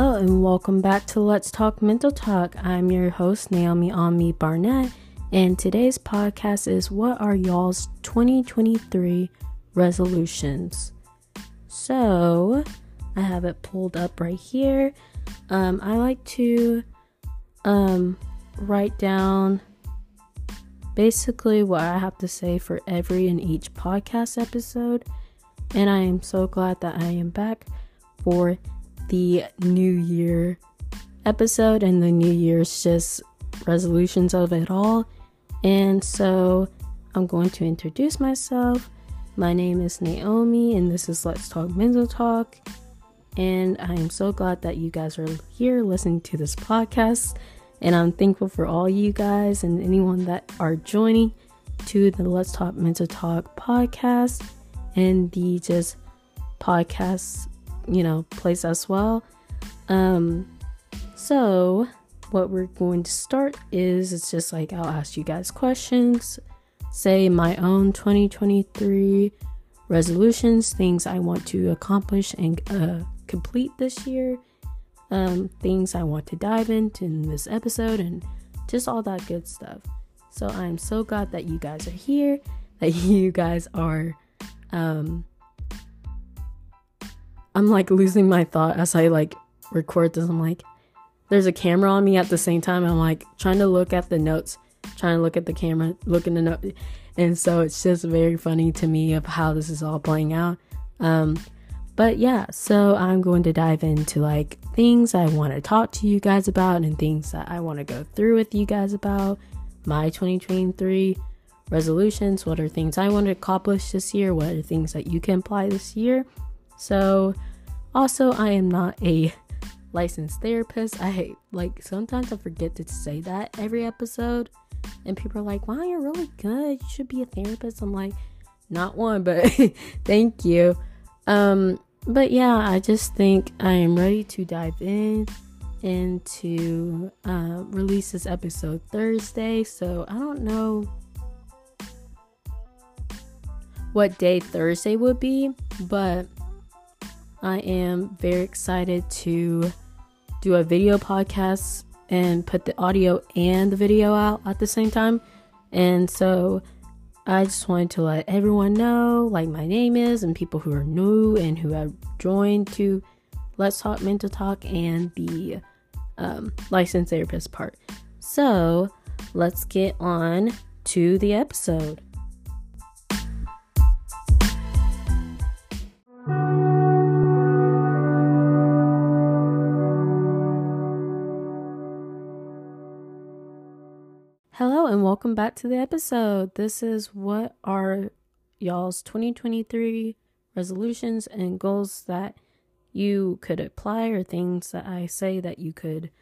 Hello and welcome back to Let's Talk Mental Talk. I'm your host, Naomi Ami Barnett, and today's podcast is What are y'all's 2023 resolutions? So, I have it pulled up right here. Um, I like to um, write down basically what I have to say for every and each podcast episode. And I am so glad that I am back for the New Year episode and the New Year's just resolutions of it all. And so I'm going to introduce myself. My name is Naomi, and this is Let's Talk Mental Talk. And I am so glad that you guys are here listening to this podcast. And I'm thankful for all you guys and anyone that are joining to the Let's Talk Mental Talk podcast and the just podcast, you know, place as well. Um, so what we're going to start is it's just like I'll ask you guys questions, say my own 2023 resolutions, things I want to accomplish and uh, complete this year, um, things I want to dive into in this episode, and just all that good stuff. So I'm so glad that you guys are here, that you guys are um I'm like losing my thought as I like record this. I'm like, there's a camera on me at the same time. I'm like trying to look at the notes, trying to look at the camera, looking the note, and so it's just very funny to me of how this is all playing out. Um, but yeah, so I'm going to dive into like things I want to talk to you guys about and things that I want to go through with you guys about my 2023 resolutions. What are things I want to accomplish this year? What are things that you can apply this year? So, also, I am not a licensed therapist. I like, sometimes I forget to say that every episode, and people are like, wow, you're really good. You should be a therapist. I'm like, not one, but thank you. Um, but yeah, I just think I am ready to dive in and to uh, release this episode Thursday. So I don't know what day Thursday would be, but I am very excited to do a video podcast and put the audio and the video out at the same time. And so I just wanted to let everyone know, like my name is, and people who are new and who have joined to Let's Talk Mental Talk and the um, licensed therapist part. So let's get on to the episode. Welcome back to the episode. This is what are y'all's 2023 resolutions and goals that you could apply or things that I say that you could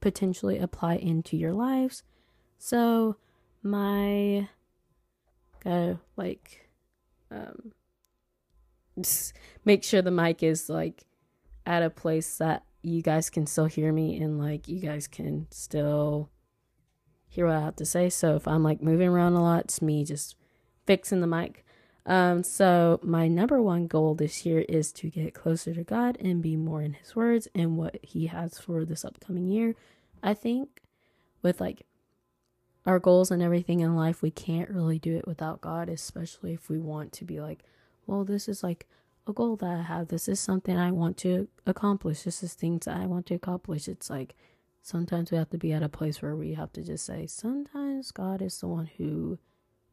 potentially apply into your lives. So, my gotta like um make sure the mic is like at a place that you guys can still hear me and like you guys can still hear what I have to say. So if I'm like moving around a lot, it's me just fixing the mic. Um, so my number one goal this year is to get closer to God and be more in His words and what He has for this upcoming year. I think with like our goals and everything in life, we can't really do it without God, especially if we want to be like, well, this is like a goal that I have. This is something I want to accomplish. This is things that I want to accomplish. It's like sometimes we have to be at a place where we have to just say sometimes god is the one who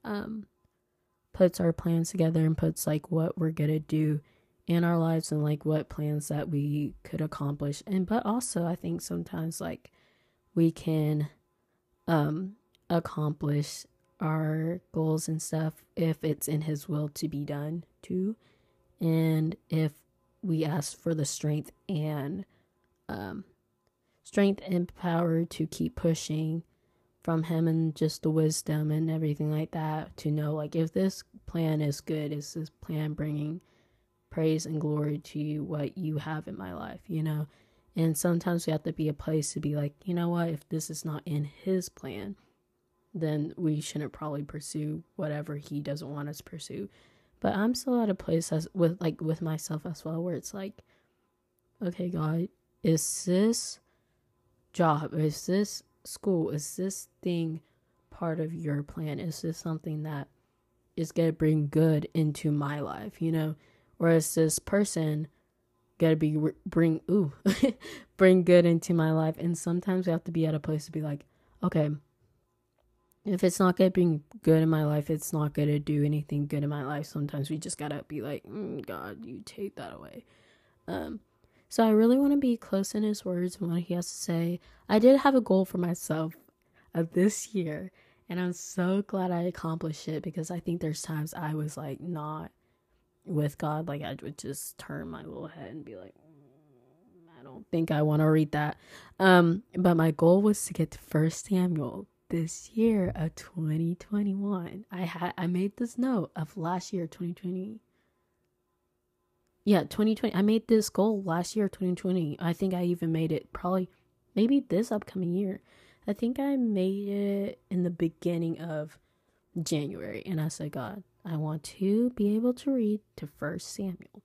um puts our plans together and puts like what we're gonna do in our lives and like what plans that we could accomplish. And but also i think sometimes like we can um accomplish our goals and stuff if it's in his will to be done too. And if we ask for the strength and um strength and power to keep pushing from him and just the wisdom and everything like that to know like if this plan is good is this plan bringing praise and glory to you what you have in my life you know? And sometimes we have to be a place to be like you know what if this is not in his plan then we shouldn't probably pursue whatever he doesn't want us to pursue. But i'm still at a place as with like with myself as well where it's like okay god is this job, is this school, is this thing part of your plan? Is this something that is going to bring good into my life, you know? Or is this person going to be bring ooh, bring good into my life? And sometimes we have to be at a place to be like, okay, if it's not going to bring good in my life, it's not going to do anything good in my life. Sometimes we just got to be like, mm, God, you take that away. Um, so I really want to be close in his words and what he has to say. I did have a goal for myself of this year, and I'm so glad I accomplished it because I think there's times I was like not with God, like I would just turn my little head and be like, mm, I don't think I want to read that. Um, but my goal was to get to First Samuel this year of 2021. I had I made this note of last year 2020 yeah, 2020. I made this goal last year, 2020. I think I even made it probably maybe this upcoming year. I think I made it in the beginning of January. And I said, God, I want to be able to read to First Samuel.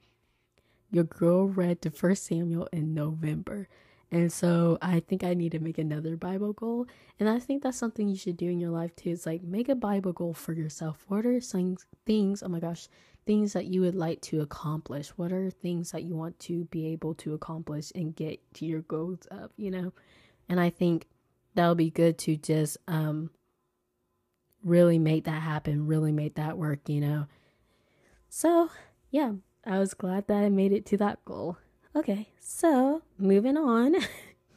Your girl read to First Samuel in November. And so I think I need to make another Bible goal. And I think that's something you should do in your life too. It's like make a Bible goal for yourself. What are some things, oh my gosh, things that you would like to accomplish? What are things that you want to be able to accomplish and get to your goals of, you know? And I think that'll be good to just um really make that happen, really make that work, you know. So, yeah, I was glad that I made it to that goal. Okay, so moving on.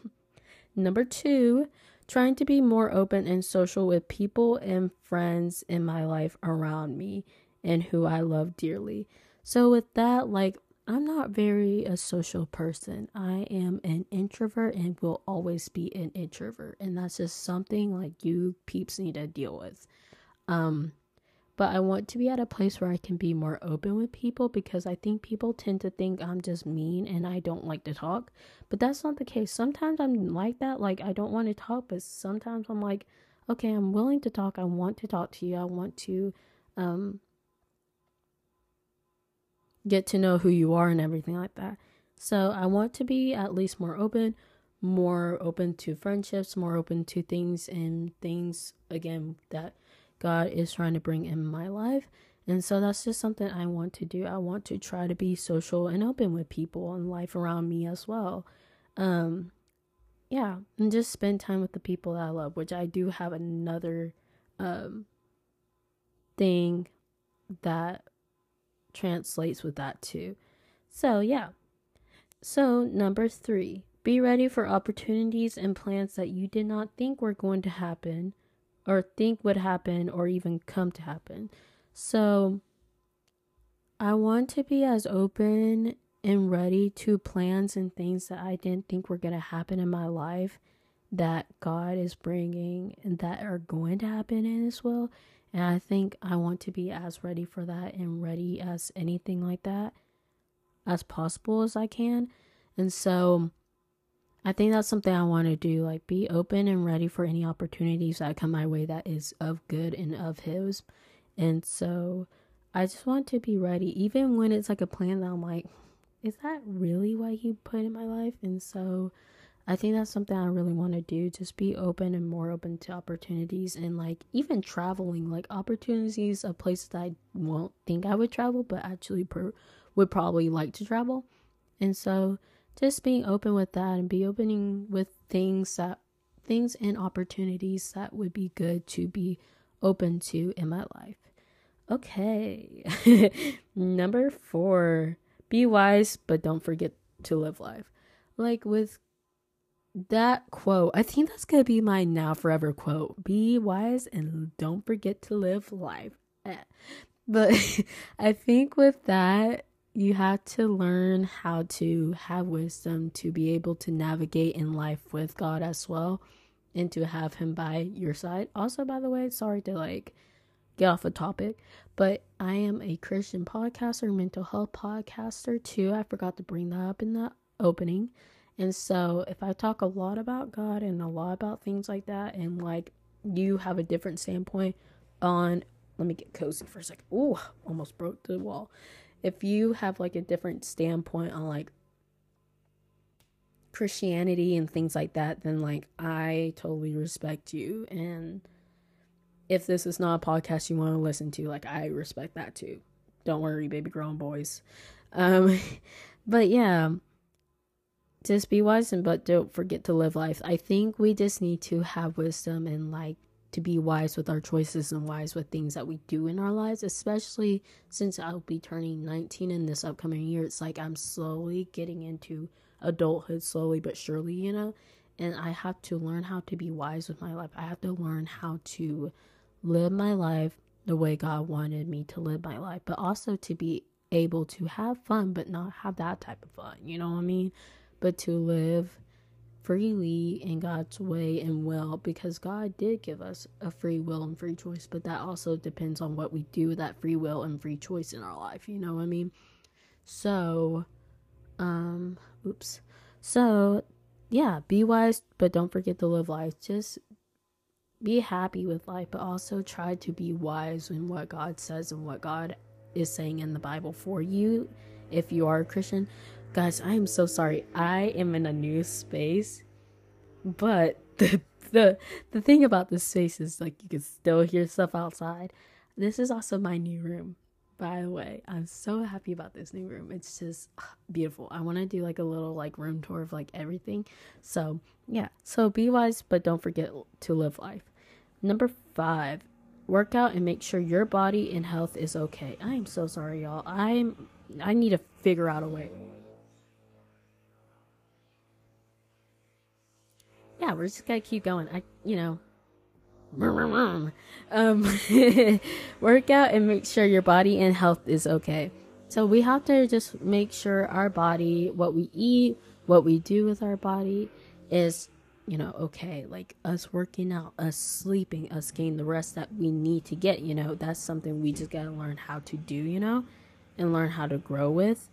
Number two, trying to be more open and social with people and friends in my life around me and who I love dearly. So, with that, like, I'm not very a social person. I am an introvert and will always be an introvert. And that's just something like you peeps need to deal with. Um, but I want to be at a place where I can be more open with people because I think people tend to think I'm just mean and I don't like to talk. But that's not the case. Sometimes I'm like that, like I don't want to talk, but sometimes I'm like, okay, I'm willing to talk. I want to talk to you. I want to um get to know who you are and everything like that. So I want to be at least more open, more open to friendships, more open to things and things again that God is trying to bring in my life. And so that's just something I want to do. I want to try to be social and open with people and life around me as well. Um yeah, and just spend time with the people that I love, which I do have another um thing that translates with that too. So, yeah. So, number three, be ready for opportunities and plans that you did not think were going to happen, or think would happen, or even come to happen. So, I want to be as open and ready to plans and things that I didn't think were going to happen in my life that God is bringing and that are going to happen in as well. And I think I want to be as ready for that and ready as anything like that as possible as I can. And so I think that's something I want to do like be open and ready for any opportunities that come my way that is of good and of his. And so I just want to be ready even when it's like a plan that I'm like is that really what he put in my life? And so I think that's something I really want to do. Just be open and more open to opportunities and like even traveling, like opportunities of places that I won't think I would travel, but actually per- would probably like to travel. And so just being open with that and be opening with things that things and opportunities that would be good to be open to in my life. Okay. Number 4. Be wise, but don't forget to live life. Like with that quote, I think that's gonna be my now forever quote. Be wise and don't forget to live life. Eh. But I think with that, you have to learn how to have wisdom to be able to navigate in life with God as well and to have him by your side. Also, by the way, sorry to like get off a topic, but I am a Christian podcaster, mental health podcaster too. I forgot to bring that up in the opening. And so, if I talk a lot about God and a lot about things like that, and like you have a different standpoint on, let me get cozy for a second. Ooh, almost broke the wall. If you have like a different standpoint on like Christianity and things like that, then like I totally respect you. And if this is not a podcast you want to listen to, like I respect that too. Don't worry, baby grown boys. Um, but yeah, just be wise and but don't forget to live life. I think we just need to have wisdom and like to be wise with our choices and wise with things that we do in our lives, especially since I'll be turning 19 in this upcoming year. It's like I'm slowly getting into adulthood, slowly but surely, you know, and I have to learn how to be wise with my life. I have to learn how to live my life the way God wanted me to live my life, but also to be able to have fun, but not have that type of fun, you know what I mean? But to live freely in God's way and will because God did give us a free will and free choice, but that also depends on what we do with that free will and free choice in our life, you know what I mean? So, um, oops. So, yeah, be wise, but don't forget to live life. Just be happy with life, but also try to be wise in what God says and what God is saying in the Bible for you if you are a Christian. Guys, I am so sorry. I am in a new space. But the the the thing about this space is like you can still hear stuff outside. This is also my new room. By the way, I'm so happy about this new room. It's just ah, beautiful. I want to do like a little like room tour of like everything. So, yeah. So be wise, but don't forget to live life. Number 5, work out and make sure your body and health is okay. I am so sorry, y'all. I'm I need to figure out a way. Yeah, we're just gonna keep going. I, you know, um, work out and make sure your body and health is okay. So we have to just make sure our body, what we eat, what we do with our body, is you know okay. Like us working out, us sleeping, us getting the rest that we need to get. You know, that's something we just gotta learn how to do. You know, and learn how to grow with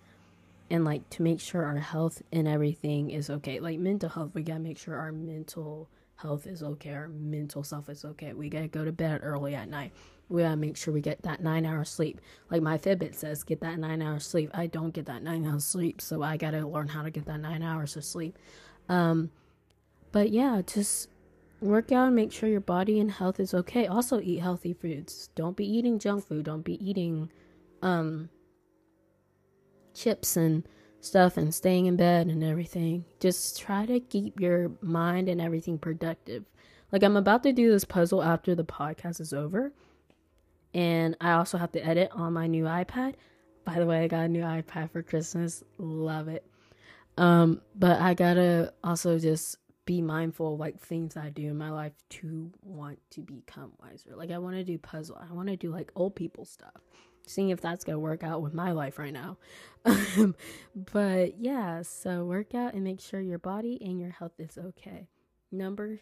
and like to make sure our health and everything is okay. Like mental health, we gotta make sure our mental health is okay, our mental self is okay. We gotta go to bed early at night. We gotta make sure we get that nine hour sleep. Like my Fitbit says, get that nine hours sleep. I don't get that nine hours sleep, so I gotta learn how to get that nine hours of sleep. Um, but yeah, just work out and make sure your body and health is okay. Also, eat healthy foods. Don't be eating junk food. Don't be eating um chips and stuff and staying in bed and everything. Just try to keep your mind and everything productive. Like I'm about to do this puzzle after the podcast is over. And I also have to edit on my new iPad. By the way, I got a new iPad for Christmas. Love it. Um, but I gotta also just be mindful of like things I do in my life to want to become wiser. Like I want to do puzzle. I want to do like old people stuff seeing if that's gonna work out with my life right now. but yeah, so work out and make sure your body and your health is okay. Number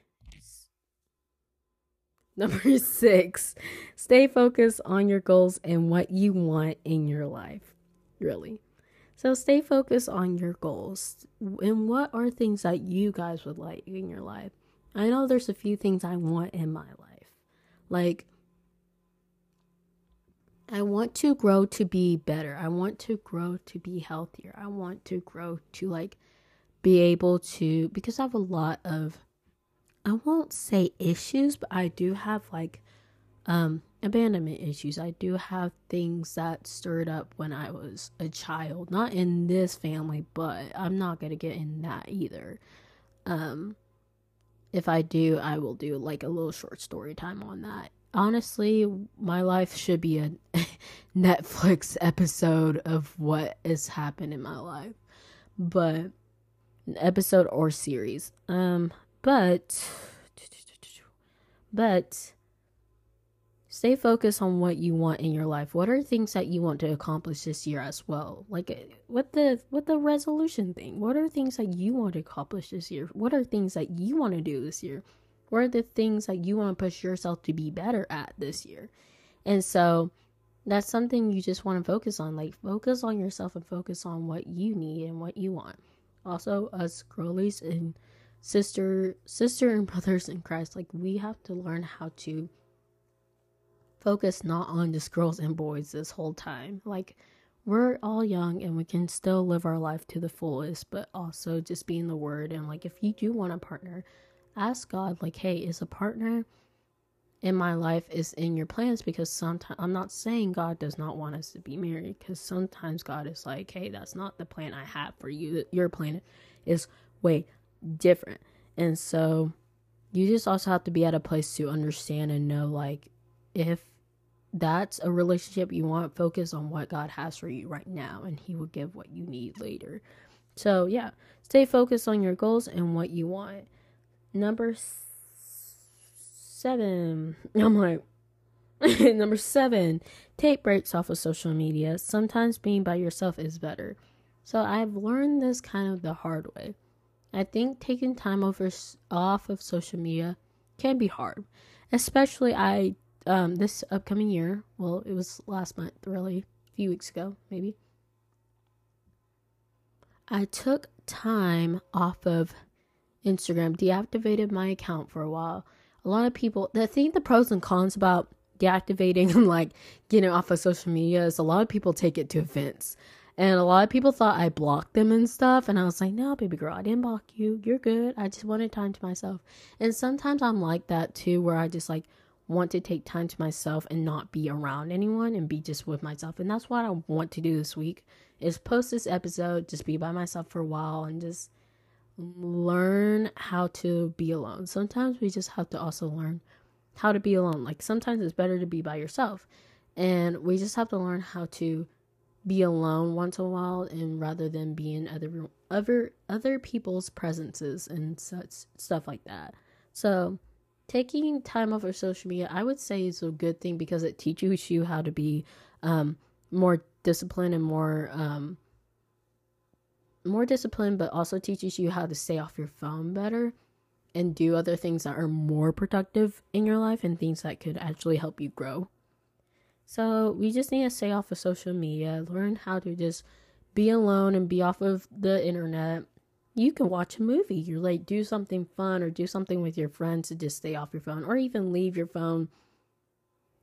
number six, stay focused on your goals and what you want in your life. Really. So stay focused on your goals and what are things that you guys would like in your life. I know there's a few things I want in my life. Like I want to grow to be better. I want to grow to be healthier. I want to grow to like be able to because I have a lot of I won't say issues, but I do have like um abandonment issues. I do have things that stirred up when I was a child. Not in this family, but I'm not going to get in that either. Um if I do, I will do like a little short story time on that honestly, my life should be a Netflix episode of what has happened in my life. But an episode or series. Um but but stay focused on what you want in your life. What are things that you want to accomplish this year as well? Like what the what the resolution thing. What are things that you want to accomplish this year? What are things that you want to do this year? What are the things that you want to push yourself to be better at this year? And so that's something you just want to focus on. Like focus on yourself and focus on what you need and what you want. Also, us girlies and sister sister and brothers in Christ, like we have to learn how to focus not on just girls and boys this whole time. Like we're all young and we can still live our life to the fullest, but also just be in the word. And like, if you do want a partner, ask God, like, hey, is a partner in my life is in your plans? Because sometimes I'm not saying God does not want us to be married, because sometimes God is like, hey, that's not the plan I have for you. Your plan is way different. And so you just also have to be at a place to understand and know, like, if that's a relationship you want, focus on what God has for you right now, and He will give what you need later. So, yeah, stay focused on your goals and what you want. Number seven, I'm like, number seven, take breaks off of social media. Sometimes being by yourself is better. So, I've learned this kind of the hard way. I think taking time over off of social media can be hard, especially I um, this upcoming year. Well, it was last month, really, a few weeks ago, maybe. I took time off of Instagram, deactivated my account for a while. A lot of people, I think the pros and cons about deactivating and like getting off of social media is a lot of people take it to offense. And a lot of people thought I blocked them and stuff. And I was like, no, baby girl, I didn't block you. You're good. I just wanted time to myself. And sometimes I'm like that too, where I just like want to take time to myself and not be around anyone and be just with myself. And that's what I want to do this week is post this episode, just be by myself for a while and just learn how to be alone. Sometimes we just have to also learn how to be alone. Like sometimes it's better to be by yourself. And we just have to learn how to be alone once in a while and rather than be in other other other people's presences and such stuff like that. So taking time off of social media, I would say is a good thing because it teaches you how to be um, more disciplined and more um, more disciplined, but also teaches you how to stay off your phone better and do other things that are more productive in your life and things that could actually help you grow. So we just need to stay off of social media, learn how to just be alone and be off of the internet you can watch a movie. You're like, do something fun or do something with your friends to just stay off your phone or even leave your phone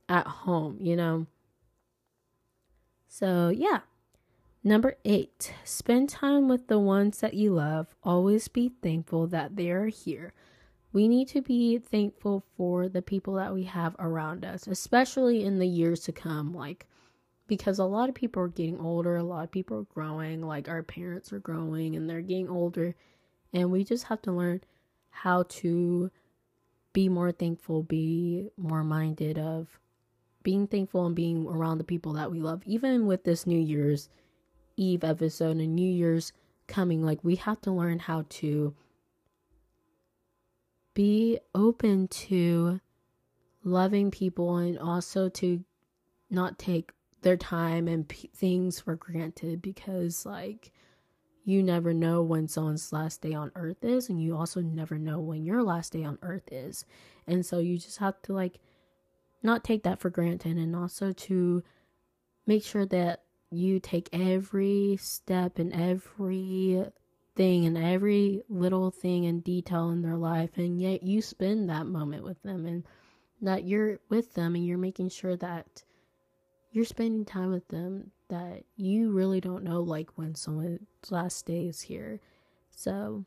at home, you know? So, yeah. Number eight, spend time with the ones that you love. Always be thankful that they are here. We need to be thankful for the people that we have around us, especially in the years to come. Like, because a lot of people are getting older, a lot of people are growing, like our parents are growing and they're getting older, and we just have to learn how to be more thankful, be more minded of being thankful and being around the people that we love. Even with this New Year's Eve episode and New Year's coming, like we have to learn how to be open to loving people and also to not take their time and p- things for granted because like you never know when someone's last day on earth is and you also never know when your last day on earth is. And so you just have to like not take that for granted and also to make sure that you take every step and every thing and every little thing and detail in their life and yet you spend that moment with them and that you're with them and you're making sure that you're spending time with them that you really don't know like when someone's last day is here. So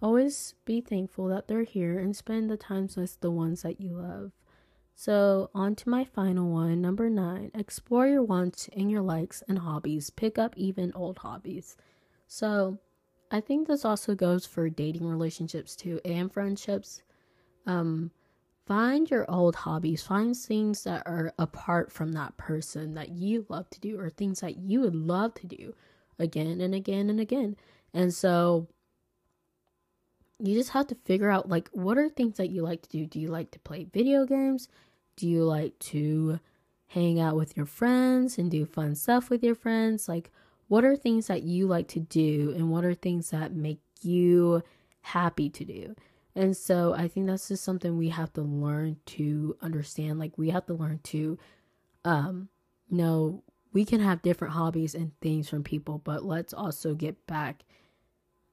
always be thankful that they're here and spend the times with the ones that you love. So, on to my final one, number nine. Explore your wants and your likes and hobbies. Pick up even old hobbies. So, I think this also goes for dating relationships too and friendships. Um, find your old hobbies find things that are apart from that person that you love to do or things that you would love to do again and again and again and so you just have to figure out like what are things that you like to do? Do you like to play video games? Do you like to hang out with your friends and do fun stuff with your friends? Like what are things that you like to do and what are things that make you happy to do? And so I think that's just something we have to learn to understand. Like we have to learn to um know we can have different hobbies and things from people, but let's also get back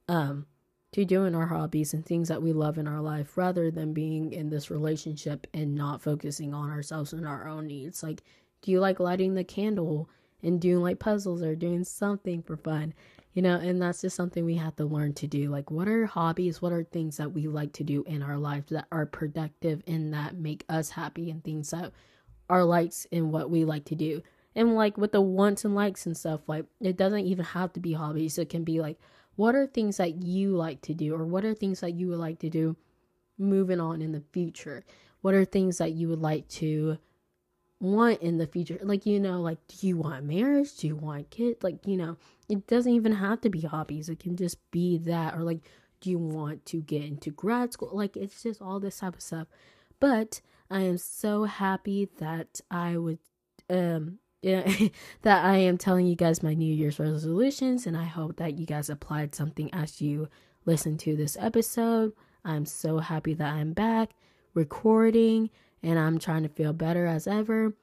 um to doing our hobbies and things that we love in our life rather than being in this relationship and not focusing on ourselves and our own needs. Like, do you like lighting the candle and doing like puzzles or doing something for fun, you know, and that's just something we have to learn to do. Like, what are hobbies? What are things that we like to do in our lives that are productive and that make us happy and things that are likes and what we like to do? And like with the wants and likes and stuff, like it doesn't even have to be hobbies. It can be like, what are things that you like to do, or what are things that you would like to do moving on in the future? What are things that you would like to want in the future. Like, you know, like, do you want marriage? Do you want kids? Like, you know, it doesn't even have to be hobbies. It can just be that. Or, like, do you want to get into grad school? Like, it's just all this type of stuff. But I am so happy that I would, um, that I am telling you guys my New Year's resolutions. And I hope that you guys applied something as you listen to this episode. I'm so happy that I'm back recording and I'm trying to feel better as ever,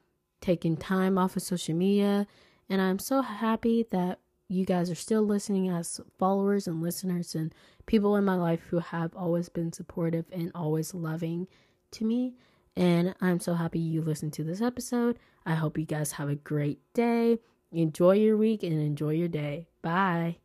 taking time off of social media. And I'm so happy that you guys are still listening as followers and listeners and people in my life who have always been supportive and always loving to me. And I'm so happy you listened to this episode. I hope you guys have a great day. Enjoy your week and enjoy your day. Bye.